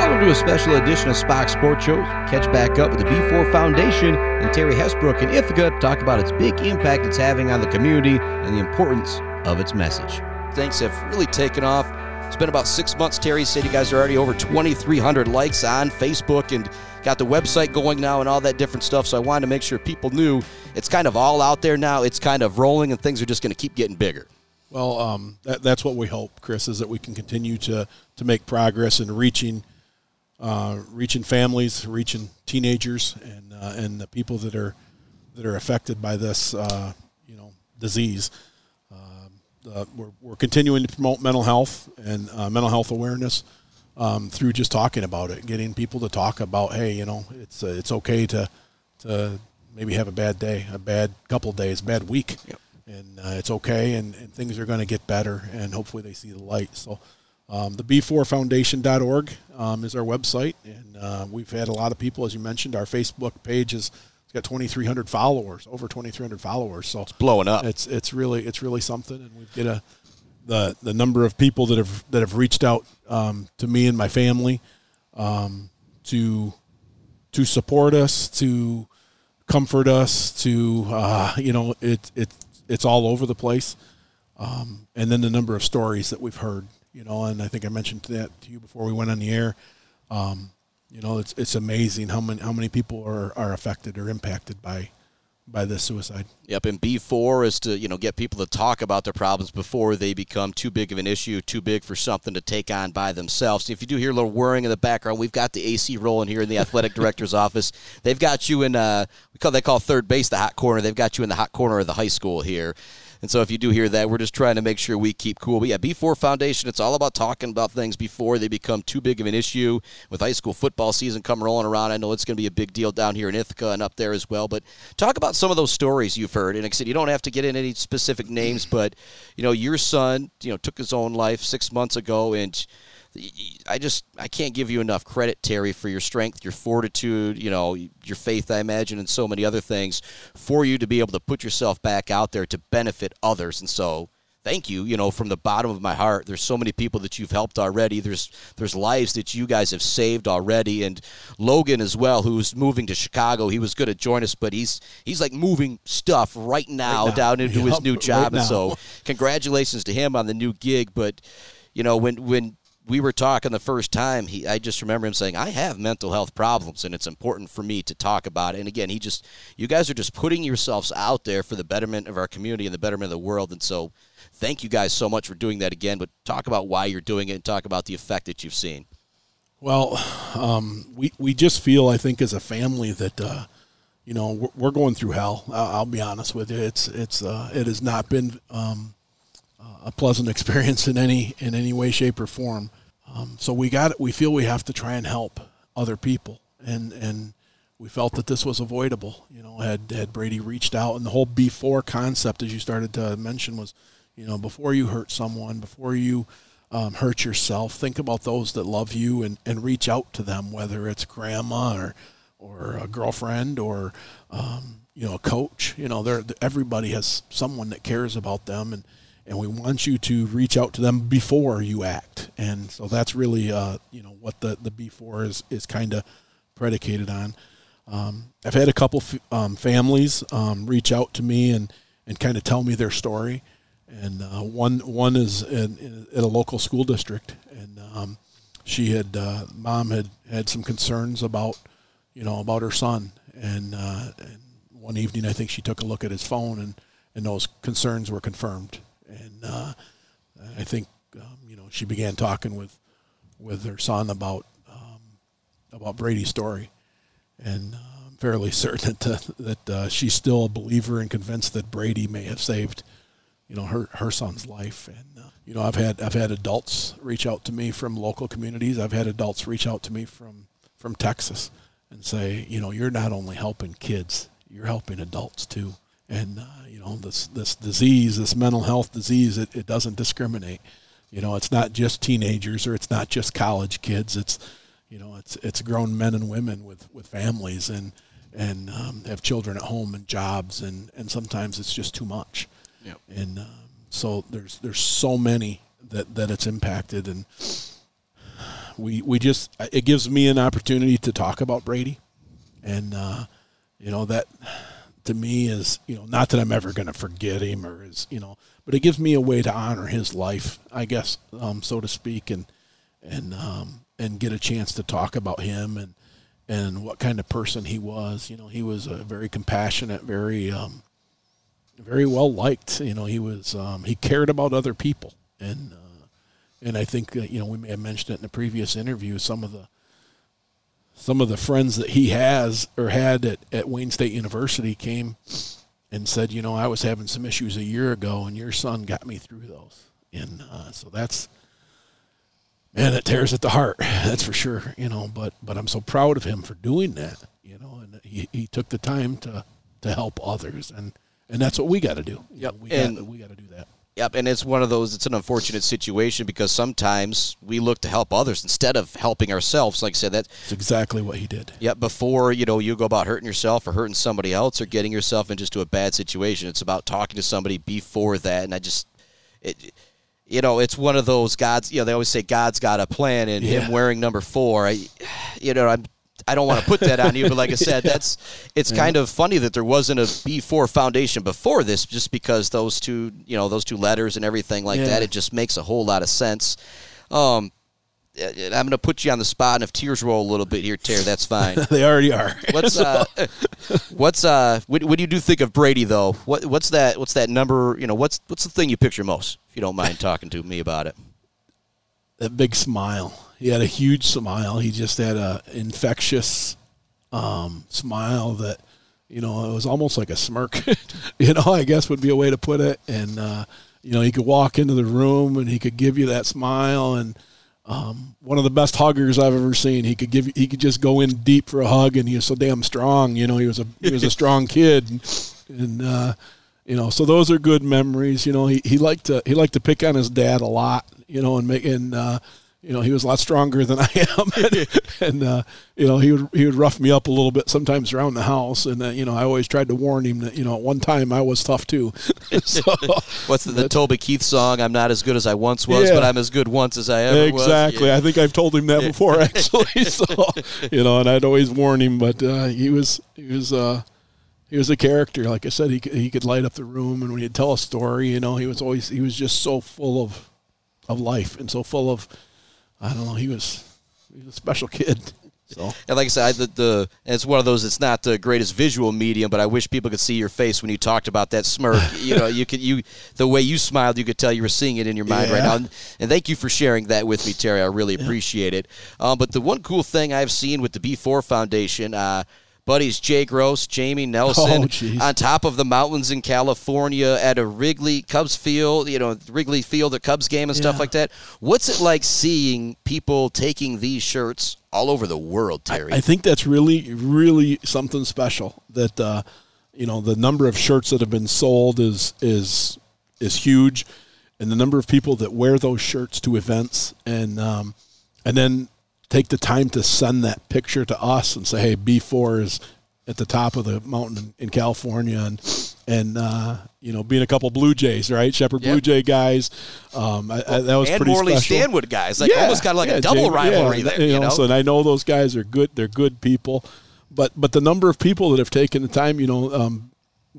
Welcome to a special edition of Spach Sports Show. Catch back up with the B4 Foundation and Terry Hessbrook in Ithaca to talk about its big impact it's having on the community and the importance of its message. Things have really taken off. It's been about six months. Terry said you guys are already over 2,300 likes on Facebook and got the website going now and all that different stuff. So I wanted to make sure people knew it's kind of all out there now. It's kind of rolling and things are just going to keep getting bigger. Well, um, that, that's what we hope, Chris, is that we can continue to, to make progress in reaching uh, reaching families, reaching teenagers, and uh, and the people that are that are affected by this uh, you know disease. Um, we're, we're continuing to promote mental health and uh, mental health awareness um, through just talking about it, getting people to talk about, hey, you know, it's uh, it's okay to to maybe have a bad day, a bad couple days, bad week, yep. and uh, it's okay, and, and things are going to get better, and hopefully they see the light. So um, the b4foundation.org um, is our website, and uh, we've had a lot of people, as you mentioned. Our Facebook page is it's got 2,300 followers, over 2,300 followers. So it's blowing up. It's it's really it's really something, and we get a the the number of people that have that have reached out um, to me and my family um, to to support us, to comfort us, to uh, you know it it it's all over the place, um, and then the number of stories that we've heard you know, and I think I mentioned that to you before we went on the air. Um, you know, it's it's amazing how many how many people are, are affected or impacted by by this suicide. Yep, and B four is to you know get people to talk about their problems before they become too big of an issue, too big for something to take on by themselves. If you do hear a little whirring in the background, we've got the AC rolling here in the athletic director's office. They've got you in uh, we call they call third base the hot corner. They've got you in the hot corner of the high school here. And so if you do hear that, we're just trying to make sure we keep cool. But yeah, B4 Foundation, it's all about talking about things before they become too big of an issue. With high school football season come rolling around, I know it's going to be a big deal down here in Ithaca and up there as well. But talk about some of those stories you've heard. And like I said, you don't have to get in any specific names, but you know, your son, you know, took his own life six months ago, and I just I can't give you enough credit, Terry, for your strength, your fortitude, you know, your faith. I imagine, and so many other things for you to be able to put yourself back out there to benefit others. And so, thank you. You know, from the bottom of my heart. There's so many people that you've helped already. There's there's lives that you guys have saved already, and Logan as well, who's moving to Chicago. He was going to join us, but he's he's like moving stuff right now, right now. down into yep. his new job. Right and so, congratulations to him on the new gig. But you know, when when we were talking the first time, he I just remember him saying, "I have mental health problems, and it's important for me to talk about it." And again, he just, you guys are just putting yourselves out there for the betterment of our community and the betterment of the world. And so, thank you guys so much for doing that again. But talk about why you're doing it and talk about the effect that you've seen. Well, um, we we just feel, I think, as a family that. Uh, you know, we're, we're going through hell. I'll be honest with you. It's it's uh, it has not been um, a pleasant experience in any in any way, shape, or form. Um, so we got we feel we have to try and help other people, and and we felt that this was avoidable. You know, had had Brady reached out, and the whole before concept, as you started to mention, was, you know, before you hurt someone, before you um, hurt yourself, think about those that love you, and and reach out to them, whether it's grandma or or a girlfriend or um, you know a coach. You know, everybody has someone that cares about them, and and we want you to reach out to them before you act. And so that's really, uh, you know, what the, the before is, is kind of predicated on. Um, I've had a couple f- um, families um, reach out to me and, and kind of tell me their story. And uh, one one is in, in, at a local school district, and um, she had uh, mom had had some concerns about you know about her son, and, uh, and one evening I think she took a look at his phone, and and those concerns were confirmed and uh, I think um, you know she began talking with with her son about um, about Brady's story, and uh, I'm fairly certain that that uh, she's still a believer and convinced that Brady may have saved you know her her son's life. And uh, you know I've had I've had adults reach out to me from local communities. I've had adults reach out to me from from Texas and say, you know, you're not only helping kids, you're helping adults too. And uh, you know this this disease, this mental health disease, it, it doesn't discriminate. You know, it's not just teenagers or it's not just college kids. It's you know, it's it's grown men and women with, with families and and um, have children at home and jobs and, and sometimes it's just too much. Yep. And um, so there's there's so many that, that it's impacted and We we just it gives me an opportunity to talk about Brady, and uh, you know that to me is you know not that I'm ever going to forget him or is you know, but it gives me a way to honor his life, I guess, um, so to speak, and and um, and get a chance to talk about him and and what kind of person he was. You know, he was a very compassionate, very um, very well liked. You know, he was um, he cared about other people, and uh, and I think that, you know we may have mentioned it in the previous interview. Some of the some of the friends that he has or had at, at Wayne State University came and said, you know, I was having some issues a year ago, and your son got me through those. And uh, so that's man, it tears at the heart. That's for sure. You know, but but I'm so proud of him for doing that. You know, and he, he took the time to to help others, and and that's what we got to do. You Yep, know, we and- got we got to do that. Yep, and it's one of those. It's an unfortunate situation because sometimes we look to help others instead of helping ourselves. Like I said, that It's exactly what he did. yeah. Before you know, you go about hurting yourself or hurting somebody else or getting yourself into just a bad situation. It's about talking to somebody before that, and I just it. You know, it's one of those God's. You know, they always say God's got a plan, and Yeah. him wearing number four. I, you know, I'm. I don't want to put that on you, but like I said, that's it's kind of funny that there wasn't a B4 foundation before this, just because those two, you know, those two letters and everything like Yeah. that. It just makes a whole lot of sense. Um, I'm going to put you on the spot, and if tears roll a little bit here, Terry, that's fine. they already are. What's uh, what's uh, when, when you do think of Brady though? What what's that? What's that number? You know, what's what's the thing you picture most? If you don't mind talking to me about it. that big smile. He had a huge smile. He just had a infectious um, smile that you know it was almost like a smirk. you know, I guess would be a way to put it. And uh, you know, he could walk into the room and he could give you that smile. And um, one of the best huggers I've ever seen. He could give he could just go in deep for a hug, and he was so damn strong. You know, he was a he was a strong kid, and, and uh, you know, so those are good memories. You know, he, he liked to he liked to pick on his dad a lot. You know, and make and uh, you know he was a lot stronger than I am, and, and uh, you know he would he would rough me up a little bit sometimes around the house, and uh, you know I always tried to warn him that you know at one time I was tough too. so What's the, the Toby Keith song? I'm not as good as I once was, Yeah. but I'm as good once as I ever was. exactly, Yeah. I think I've told him that before actually. so you know, and I'd always warn him, but uh, he was he was. Uh, he was a character, like I said. He could, he could light up the room, and when he'd tell a story, you know, he was always he was just so full of of life and so full of I don't know. He was he was a special kid. So And like I said, I, the, the it's one of those. It's not the greatest visual medium, but I wish people could see your face when you talked about that smirk. you know, you could you the way you smiled, you could tell you were seeing it in your mind right now. And, and thank you for sharing that with me, Terry. I really appreciate it. Um, but the one cool thing I've seen with the B4 Foundation. Uh, Buddies Jay Gross, Jamie Nelson, Oh, on top of the mountains in California at a Wrigley Cubs field, you know, Wrigley Field, the Cubs game and stuff Yeah. like that. What's it like seeing people taking these shirts all over the world, Terry? I think that's really really something special. That uh, you know the number of shirts that have been sold is is is huge, and the number of people that wear those shirts to events and um, and then take the time to send that picture to us and say, hey, B4 is at the top of the mountain in, California. And and uh, you know being a couple Blue Jays right? Shepherd Yep. Blue Jay guys. Um, I, I, that was and pretty Morley special. Stanwood guys, like almost got like a double Jay- rivalry yeah, there. You know, So and I know those guys are good. They're good people, but but the number of people that have taken the time, you know, um,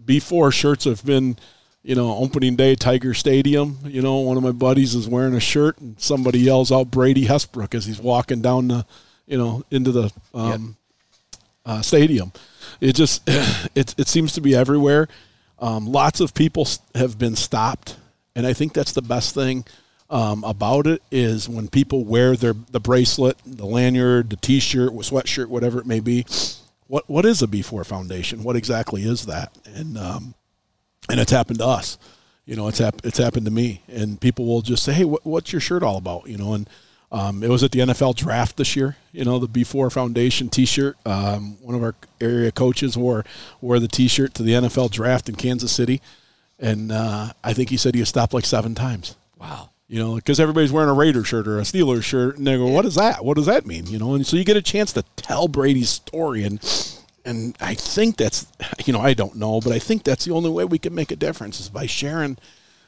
before shirts have been, you know, opening day Tiger Stadium. You know, one of my buddies is wearing a shirt, and somebody yells out Brady Hessbrook as he's walking down the, you know, into the um, uh, stadium. It just it it seems to be everywhere. Um, lots of people have been stopped, and I think that's the best thing um, about it is when people wear their the bracelet, the lanyard, the T-shirt, sweatshirt, whatever it may be. What what is a B4 Foundation? What exactly is that? And um, and it's happened to us. You know, it's hap- it's happened to me, and people will just say, "Hey, what, what's your shirt all about?" You know, and um, it was at the NFL draft this year. You know, the B4 Foundation T-shirt. Um, one of our area coaches wore wore the T-shirt to the NFL draft in Kansas City, and uh, I think he said he stopped like seven times. wow. You know, because everybody's wearing a Raider shirt or a Steelers shirt, and they go, "What is that? What does that mean?" You know, and so you get a chance to tell Brady's story, and and I think that's, you know, I don't know, but I think that's the only way we can make a difference is by sharing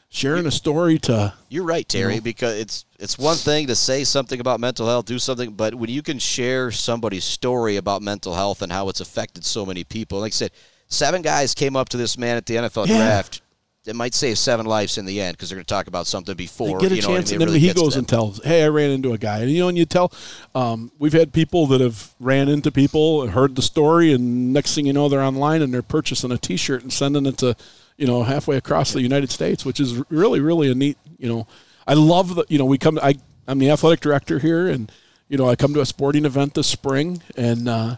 sharing a story to You're right, Terry, because it's it's one thing to say something about mental health, do something, but when you can share somebody's story about mental health and how it's affected so many people, like I said, seven guys came up to this man at the NFL Yeah. draft. It might save seven lives in the end because they're going to talk about something before. They get a you know chance, mean? and then really he goes and tells, "Hey, I ran into a guy," and you know, and you tell. Um, we've had people that have ran into people, and heard the story, and next thing you know, they're online and they're purchasing a T-shirt and sending it to, you know, halfway across the United States, which is really, really a neat. You know, I love the. You know, we come. I I'm the athletic director here, and you know, I come to a sporting event this spring, and uh,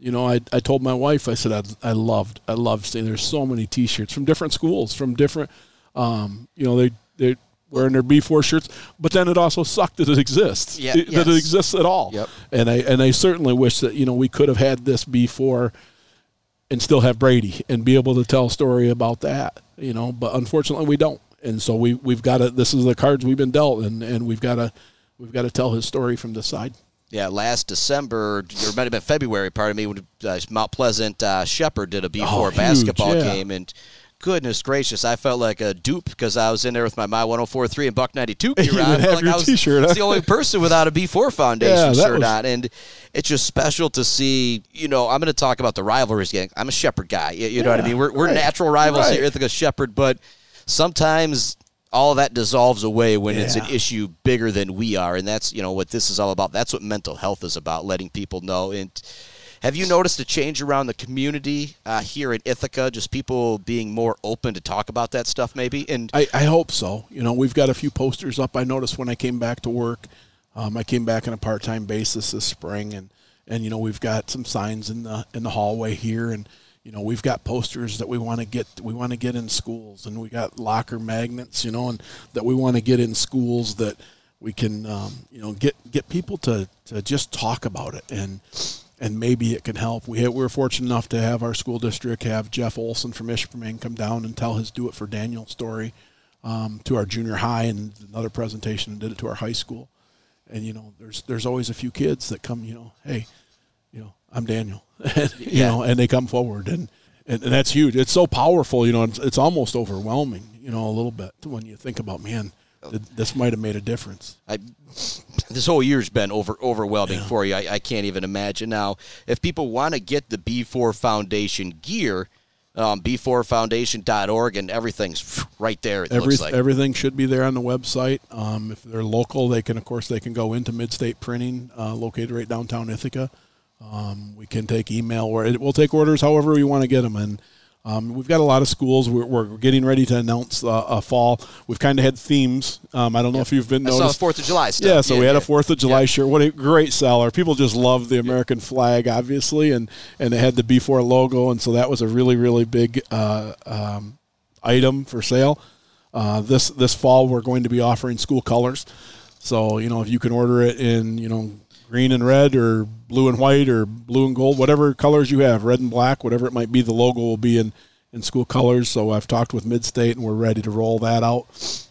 you know, I, I told my wife, I said, I, I loved, I loved seeing there's so many T-shirts from different schools, from different, um, you know, they they're wearing their B4 shirts, but then it also sucked that it exists, Yeah, that yes. it exists at all. Yep. And I and I certainly wish that you know we could have had this B4 and still have Brady and be able to tell a story about that, you know, but unfortunately we don't. And so we we've got to. This is the cards we've been dealt, and and we've got to we've got to tell his story from this side. Yeah, last December, or might have been February, pardon me, when uh, Mount Pleasant uh, Shepherd did a B4 Oh, huge, basketball yeah. game. And goodness gracious, I felt like a dupe because I was in there with my My 1043 and Buck 92 gear on. like I was t-shirt, huh? the only person without a B4 Foundation Yeah, shirt was- on. And it's just special to see, you know, I'm going to talk about the rivalries again. I'm a Shepherd guy. You, you know what I mean? We're, we're right, natural rivals right. here, Ithaca Shepherd, but sometimes all of that dissolves away when it's an issue bigger than we are and that's you know what this is all about that's what mental health is about letting people know and have you noticed a change around the community uh, here in ithaca just people being more open to talk about that stuff maybe and I, I hope so. You know, we've got a few posters up. I noticed when I came back to work. Um, I came back on a part-time basis this spring, and and you know we've got some signs in the in the hallway here, and you know we've got posters that we want to get we want to get in schools, and we got locker magnets, you know, and that we want to get in schools that we can um, you know get get people to to just talk about it and and maybe it can help. We had, we were fortunate enough to have our school district have Jeff Olson from Ishpeming come down and tell his Do It for Daniel story um, to our junior high and another presentation and did it to our high school. And you know, there's there's always a few kids that come, you know, hey, I'm Daniel, and, you Yeah. know, and they come forward and, and and that's huge. It's so powerful, you know. It's, it's almost overwhelming, you know, a little bit when you think about, man, th- this might have made a difference. I, this whole year's been over overwhelming for you. I, I can't even imagine now. If people want to get the B4 Foundation gear, um, b4foundation.org and everything's right there. It Every, looks like. everything should be there on the website. Um, if they're local, they can, of course, they can go into Midstate Printing, uh, located right downtown Ithaca. Um, we can take email or it, we'll take orders however we want to get them. And um, we've got a lot of schools. We're, we're getting ready to announce uh, a fall. We've kind of had themes. Um, I don't know if you've been I saw noticed. Fourth of July stuff. Yeah, so we had yeah. a Fourth of July shirt. What a great seller! People just love the American flag, obviously, and and it had the B4 logo, and so that was a really really big uh, um, item for sale. Uh, this this fall, we're going to be offering school colors. So you know, if you can order it in you know green and red, or blue and white, or blue and gold, whatever colors you have, red and black, whatever it might be, the logo will be in in school colors. So I've talked with Midstate, and we're ready to roll that out.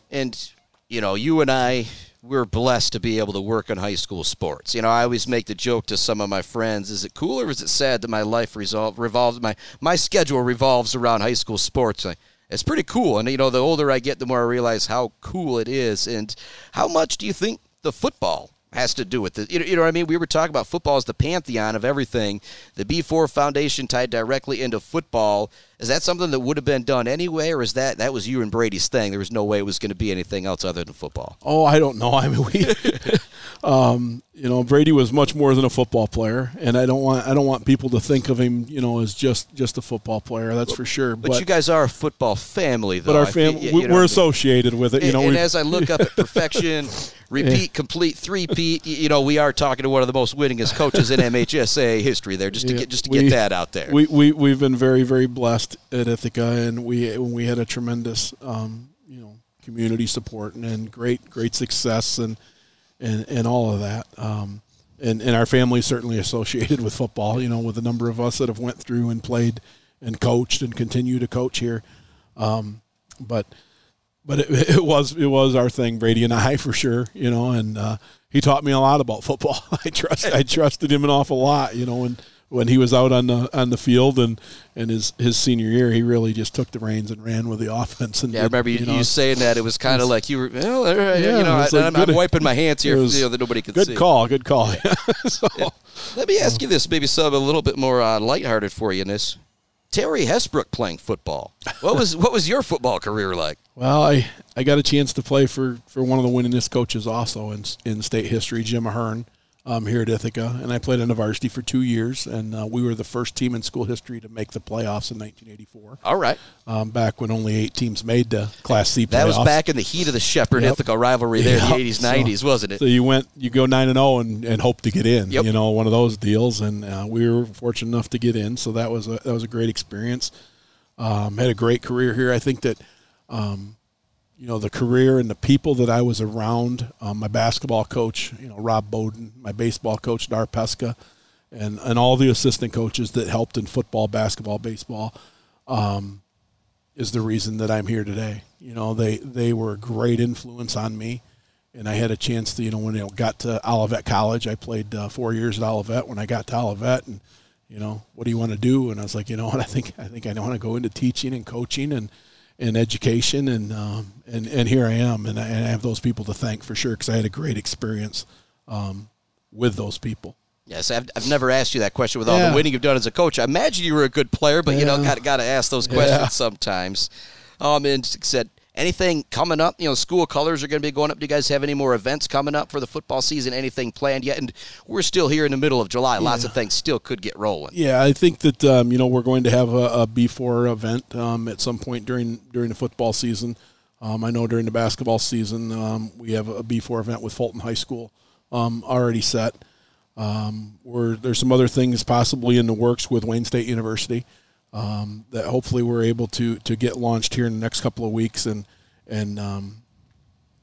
and you know, you and I, we're blessed to be able to work in high school sports. You know, I always make the joke to some of my friends: Is it cool or is it sad that my life resol- revolves my my schedule revolves around high school sports? It's pretty cool, and you know, the older I get, the more I realize how cool it is. And how much do you think the football has to do with it? You know, you know what I mean? We were talking about football as the pantheon of everything. The B4 Foundation tied directly into football. Is that something that would have been done anyway, or is that that was you and Brady's thing? There was no way it was going to be anything else other than football. Oh, I don't know. I mean, we, um, you know, Brady was much more than a football player, and I don't want I don't want people to think of him, you know, as just just a football player. That's for sure. But, you guys are a football family, though. but our family, we you know we're what I mean? associated with it. You know, and as I look up at perfection, repeat, complete, three-peat, you know, we are talking to one of the most winningest coaches in MHSA history there, just to Yeah, get just to we- get that out there. we, we we've been very very blessed at Ithaca, and we we had a tremendous um, you know community support and, and great great success and and and all of that. Um, and and our family certainly associated with football. You know, with a number of us that have went through and played and coached and continue to coach here. Um, but but it, it was it was our thing, Brady and I for sure. You know, and uh, he taught me a lot about football. I trust I trusted him an awful lot. You know, and when he was out on the on the field and and his his senior year, he really just took the reins and ran with the offense. And yeah, I remember you, you, know, you saying that it was kind of like you were, well, yeah, you know, I, am like wiping my hands here, you know, that nobody could good see. Good call, good call. so, yeah. Let me ask you this, maybe some a little bit more uh, lighthearted for you in this. Terry Hessbrook playing football. What was what was your football career like? Well, I, I got a chance to play for, for one of the winningest coaches also in in state history, Jim Ahern um, here at Ithaca, and I played on the varsity for two years, and uh, we were the first team in school history to make the playoffs in 1984. All right, um, back when only eight teams made the Class C. Playoffs. That was back in the heat of the Shepherd yep. Ithaca rivalry there yep. in the 80s, 90s, so, wasn't it? So you went, you go nine and zero, oh and and hope to get in. Yep. You know, one of those deals, and uh, we were fortunate enough to get in. So that was a that was a great experience. Um, had a great career here. I think that. Um, you know the career and the people that I was around. Um, my basketball coach, you know Rob Bowden, my baseball coach Dar Pesca, and and all the assistant coaches that helped in football, basketball, baseball, um, is the reason that I'm here today. You know they they were a great influence on me, and I had a chance to you know when I got to Olivet College, I played uh, four years at Olivet. When I got to Olivet and you know, what do you want to do? And I was like, you know what, I think I think I want to go into teaching and coaching and in education, and um, and and here I am, and I, and I, have those people to thank for sure because I had a great experience um, with those people. Yes, I've, I've never asked you that question with all yeah. the winning you've done as a coach. I imagine you were a good player, but yeah. you know, got got to ask those questions yeah. sometimes. Um, and said anything coming up? You know, school colors are going to be going up. Do you guys have any more events coming up for the football season? Anything planned yet? And we're still here in the middle of July. Lots of things still could get rolling. Yeah, I think that um, you know we're going to have a a B4 event um, at some point during during the football season. Um, I know during the basketball season um, we have a B4 event with Fulton High School um, already set. Um, there's some other things possibly in the works with Wayne State University um, that hopefully we're able to to get launched here in the next couple of weeks and and um,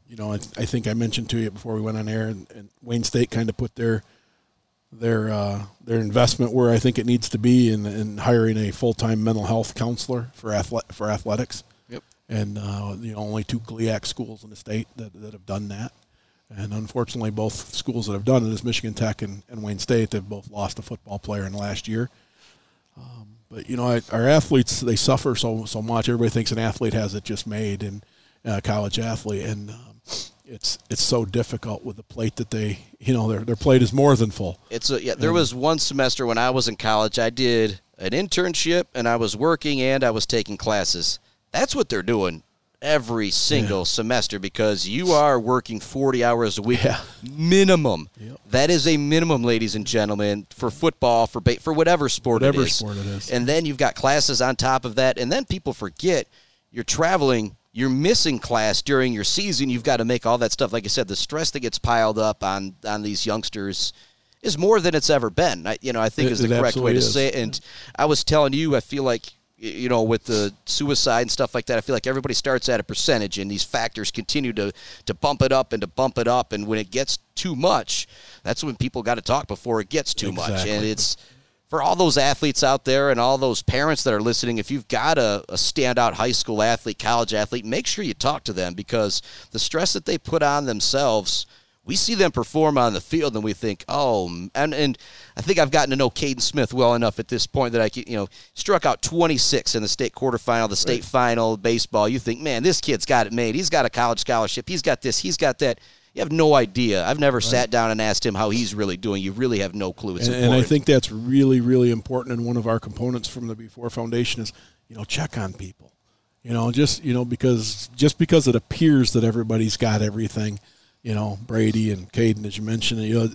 you know I, I, think I mentioned to you before we went on air and, and Wayne State kind of put their their uh, their investment where I think it needs to be in, in hiring a full time mental health counselor for athlete, for athletics. Yep. And uh, you know only two GLIAC schools in the state that, that have done that. And unfortunately, both schools that have done it is Michigan Tech and, and Wayne State. They've both lost a football player in the last year. Um, but you know, our athletes they suffer so so much. Everybody thinks an athlete has it just made, and uh, college athlete, and um, it's it's so difficult with the plate that they you know their their plate is more than full. It's a, yeah. There was one semester when I was in college. I did an internship, and I was working, and I was taking classes. That's what they're doing every single yeah. semester because you are working 40 hours a week yeah. minimum. Yep. That is a minimum, ladies and gentlemen, for football, for ba- for whatever sport whatever it is. sport it is. And then you've got classes on top of that, and then people forget you're traveling. You're missing class during your season. You've got to make all that stuff. Like I said, the stress that gets piled up on on these youngsters is more than it's ever been. I, you know, I think it, is the correct way to is. say it. And I was telling you, I feel like you know, with the suicide and stuff like that, I feel like everybody starts at a percentage, and these factors continue to to bump it up and to bump it up, and when it gets too much, that's when people got to talk before it gets too exactly. much, and it's for all those athletes out there and all those parents that are listening, if you've got a, a, standout high school athlete, college athlete, make sure you talk to them because the stress that they put on themselves we see them perform on the field and we think, oh, and and I think I've gotten to know Caden Smith well enough at this point that I, you know, struck out 26 in the state quarterfinal, the state right. final, baseball. You think, man, this kid's got it made. He's got a college scholarship. He's got this. He's got that. You have no idea. I've never right. sat down and asked him how he's really doing. You really have no clue. It's and, and I think that's really, really important. And one of our components from the B4 Foundation is, you know, check on people. You know, just you know, because just because it appears that everybody's got everything – you know Brady and Caden, as you mentioned. You know,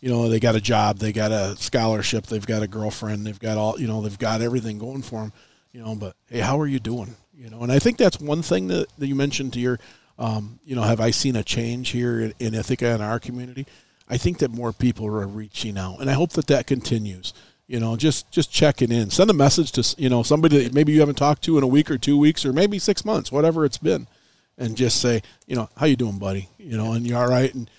you know they got a job, they got a scholarship, they've got a girlfriend, they've got all you know, they've got everything going for them. You know, but hey, how are you doing? You know, and I think that's one thing that, that you mentioned to your, um, you know, have I seen a change here in, in Ithaca in our community? I think that more people are reaching out, and I hope that that continues. You know, just just checking in. Send a message to you know somebody that maybe you haven't talked to in a week or two weeks or maybe six months, whatever it's been and just say, you know, how you doing, buddy? You know, and you all right? And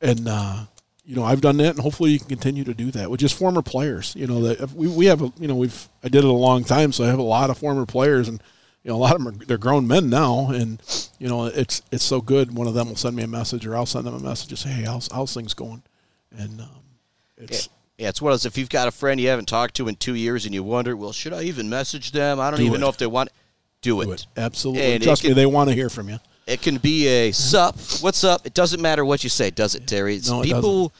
and uh, you know, I've done that, and hopefully you can continue to do that with just former players. You know, that we we have, a, you know, we've I did it a long time, so I have a lot of former players, and you know, a lot of them are they're grown men now, and you know, it's it's so good. One of them will send me a message, or I'll send them a message, and say, hey, how's how's things going? And um, it's. Yeah, that's what else. If you've got a friend you haven't talked to in two years and you wonder, well, should I even message them? I don't Do even it. know if they want. Do it. Do it. Absolutely. And it Trust me, they want to hear from you. It can be a sup. What's up? It doesn't matter what you say, does it, Terry? It's No, it people.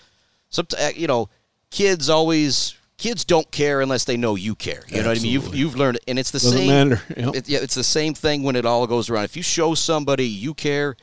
Sometimes uh, you know, kids always kids don't care unless they know you care. You know what I mean? You've you've learned, and it's the Doesn't same. matter. Yep. It, yeah, it's the same thing when it all goes around. If you show somebody you care,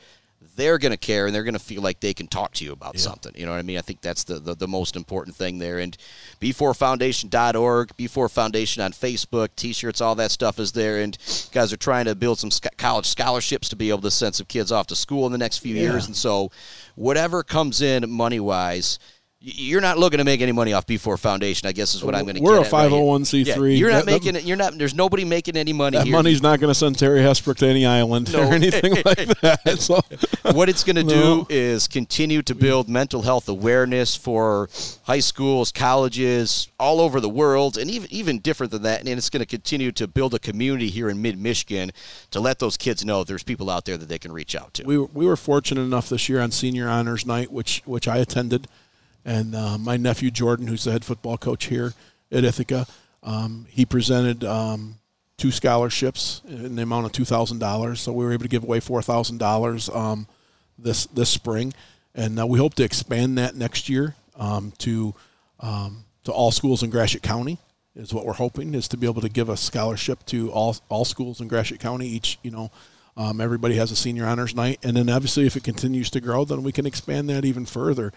they're going to care and they're going to feel like they can talk to you about something. You know what I mean? I think that's the, the, the most important thing there. And B4Foundation.org, B4 Foundation on Facebook, t shirts, all that stuff is there. And guys are trying to build some sc- college scholarships to be able to send some kids off to school in the next few Yeah. years. And so, whatever comes in money wise, you're not looking to make any money off B4 Foundation. I guess is what I'm going to. We're a get at 501c3. Yeah, you're not that- making it. You're not. There's nobody making any money That here. money's not going to send Terry Hessbrook to any island No. or anything like that. So, what it's going to No. do is continue to build mental health awareness for high schools, colleges, all over the world, and even even different than that. And it's going to continue to build a community here in Mid Michigan to let those kids know there's people out there that they can reach out to. we were, we were fortunate enough this year on senior honors night, which which I attended, and uh, my nephew Jordan, who's the head football coach here at Ithaca, um, he presented um, two scholarships in the amount of two thousand dollars. So we were able to give away four thousand dollars um, this this spring, and uh, we hope to expand that next year um, to um, to all schools in Gratiot County. Is what we're hoping is to be able to give a scholarship to all all schools in Gratiot County. Each you know, everybody has a senior honors night, and then obviously if it continues to grow, then we can expand that even further.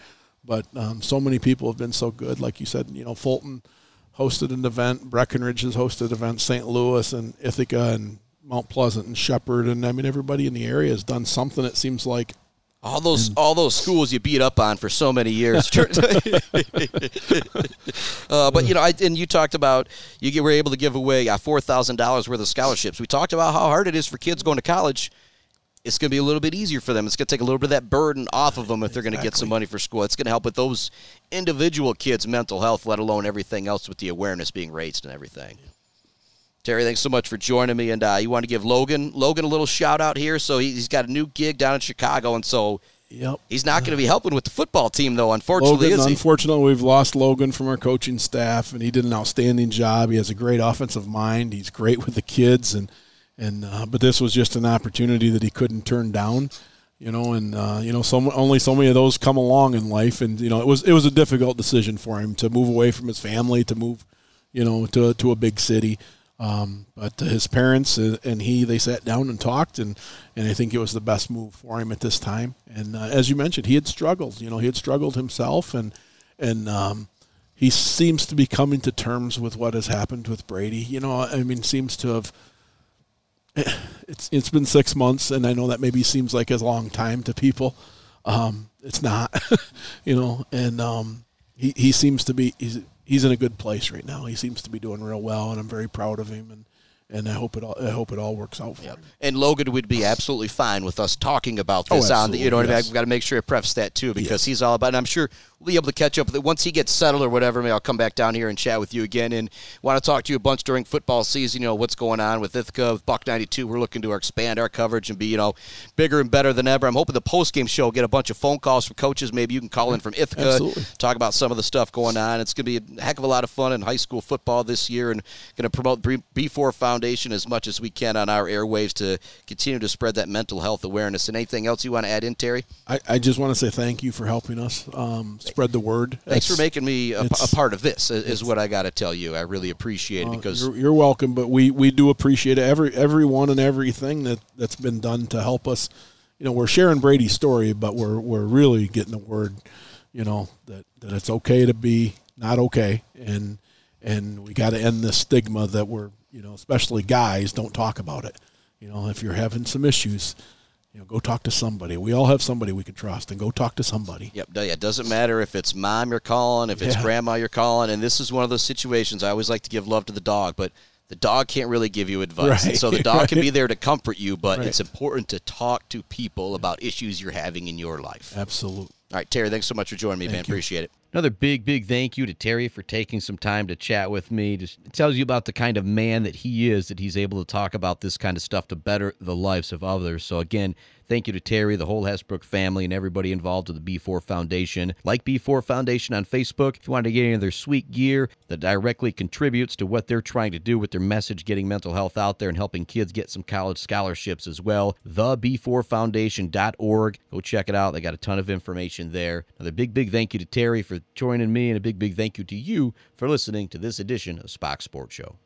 But um, so many people have been so good, like you said. You know, Fulton hosted an event, Breckenridge has hosted events, St. Louis and Ithaca and Mount Pleasant and Shepherd, and I mean everybody in the area has done something. It seems like all those all those schools you beat up on for so many years. uh, but you know, I, and you talked about you get- were able to give away uh, four thousand dollars worth of scholarships. We talked about how hard it is for kids going to college. It's going to be a little bit easier for them. It's going to take a little bit of that burden off of them if they're going to get some money for school. It's going to help with those individual kids' mental health, let alone everything else with the awareness being raised and everything. Terry, thanks so much for joining me. And uh, you want to give Logan Logan a little shout out here. So he- he's got a new gig down in Chicago, and so Yep. he's not going to be helping with the football team, though. Unfortunately, Logan, is he? unfortunately, we've lost Logan from our coaching staff, and he did an outstanding job. He has a great offensive mind. He's great with the kids, and and uh, but this was just an opportunity that he couldn't turn down, you know. And uh, you know, some only so many of those come along in life, and you know, it was it was a difficult decision for him to move away from his family, to move, you know, to to a big city. Um, but his parents and he, they sat down and talked, and, and I think it was the best move for him at this time. And uh, as you mentioned, he had struggled. You know, he had struggled himself, and and um, he seems to be coming to terms with what has happened with Brady. You know, I mean, seems to have. It's it's been six months, and I know that maybe seems like a long time to people. Um, it's not, you know, and um, he he seems to be he's he's in a good place right now. He seems to be doing real well, and I'm very proud of him, and and I hope it all I hope it all works out for Yep. him. And Logan would be absolutely fine with us talking about Oh, this on the. You know what I mean? I've got to make sure I preface that too because Yes. he's all about. And I'm sure we'll be able to catch up with it once he gets settled or whatever. Maybe I'll come back down here and chat with you again and want to talk to you a bunch during football season. You know what's going on with Ithaca, with Buck 92. We're looking to expand our coverage and be you know bigger and better than ever. I'm hoping the post game show will get a bunch of phone calls from coaches. Maybe you can call in from Ithaca, Absolutely. talk about some of the stuff going on. It's going to be a heck of a lot of fun in high school football this year, and going to promote B- B4 Foundation as much as we can on our airwaves to continue to spread that mental health awareness. And anything else you want to add in, Terry? I, I just want to say thank you for helping us um, spread the word. Thanks for making me a, a part of this. Is, what I got to tell you. I really appreciate it Uh, because you're, you're welcome, but we, we do appreciate every everyone and everything that that's been done to help us. You know, we're sharing Brady's story, but we're we're really getting the word. You know that that it's okay to be not okay, and and we got to end this stigma that we're you know, especially guys, don't talk about it. You know, if you're having some issues, you know, go talk to somebody. We all have somebody we can trust, and go talk to somebody. Yep. Yeah, it doesn't matter if it's mom you're calling, if it's Yeah. grandma you're calling, and this is one of those situations. I always like to give love to the dog, but the dog can't really give you advice. Right, so the dog can be there to comfort you, but Right. it's important to talk to people about issues you're having in your life. Absolutely. All right, Terry, thanks so much for joining me, man. You. Appreciate it. Another big, big thank you to Terry for taking some time to chat with me. Just it tells you about the kind of man that he is, that he's able to talk about this kind of stuff to better the lives of others. So, again, thank you to Terry, the whole Hessbrook family, and everybody involved with the B4 Foundation. Like B4 Foundation on Facebook if you want to get any of their sweet gear that directly contributes to what they're trying to do with their message, getting mental health out there and helping kids get some college scholarships as well. TheB4Foundation.org. Go check it out. They got a ton of information there. Another big, big thank you to Terry for joining me, and a big, big thank you to you for listening to this edition of Spach Sports Show.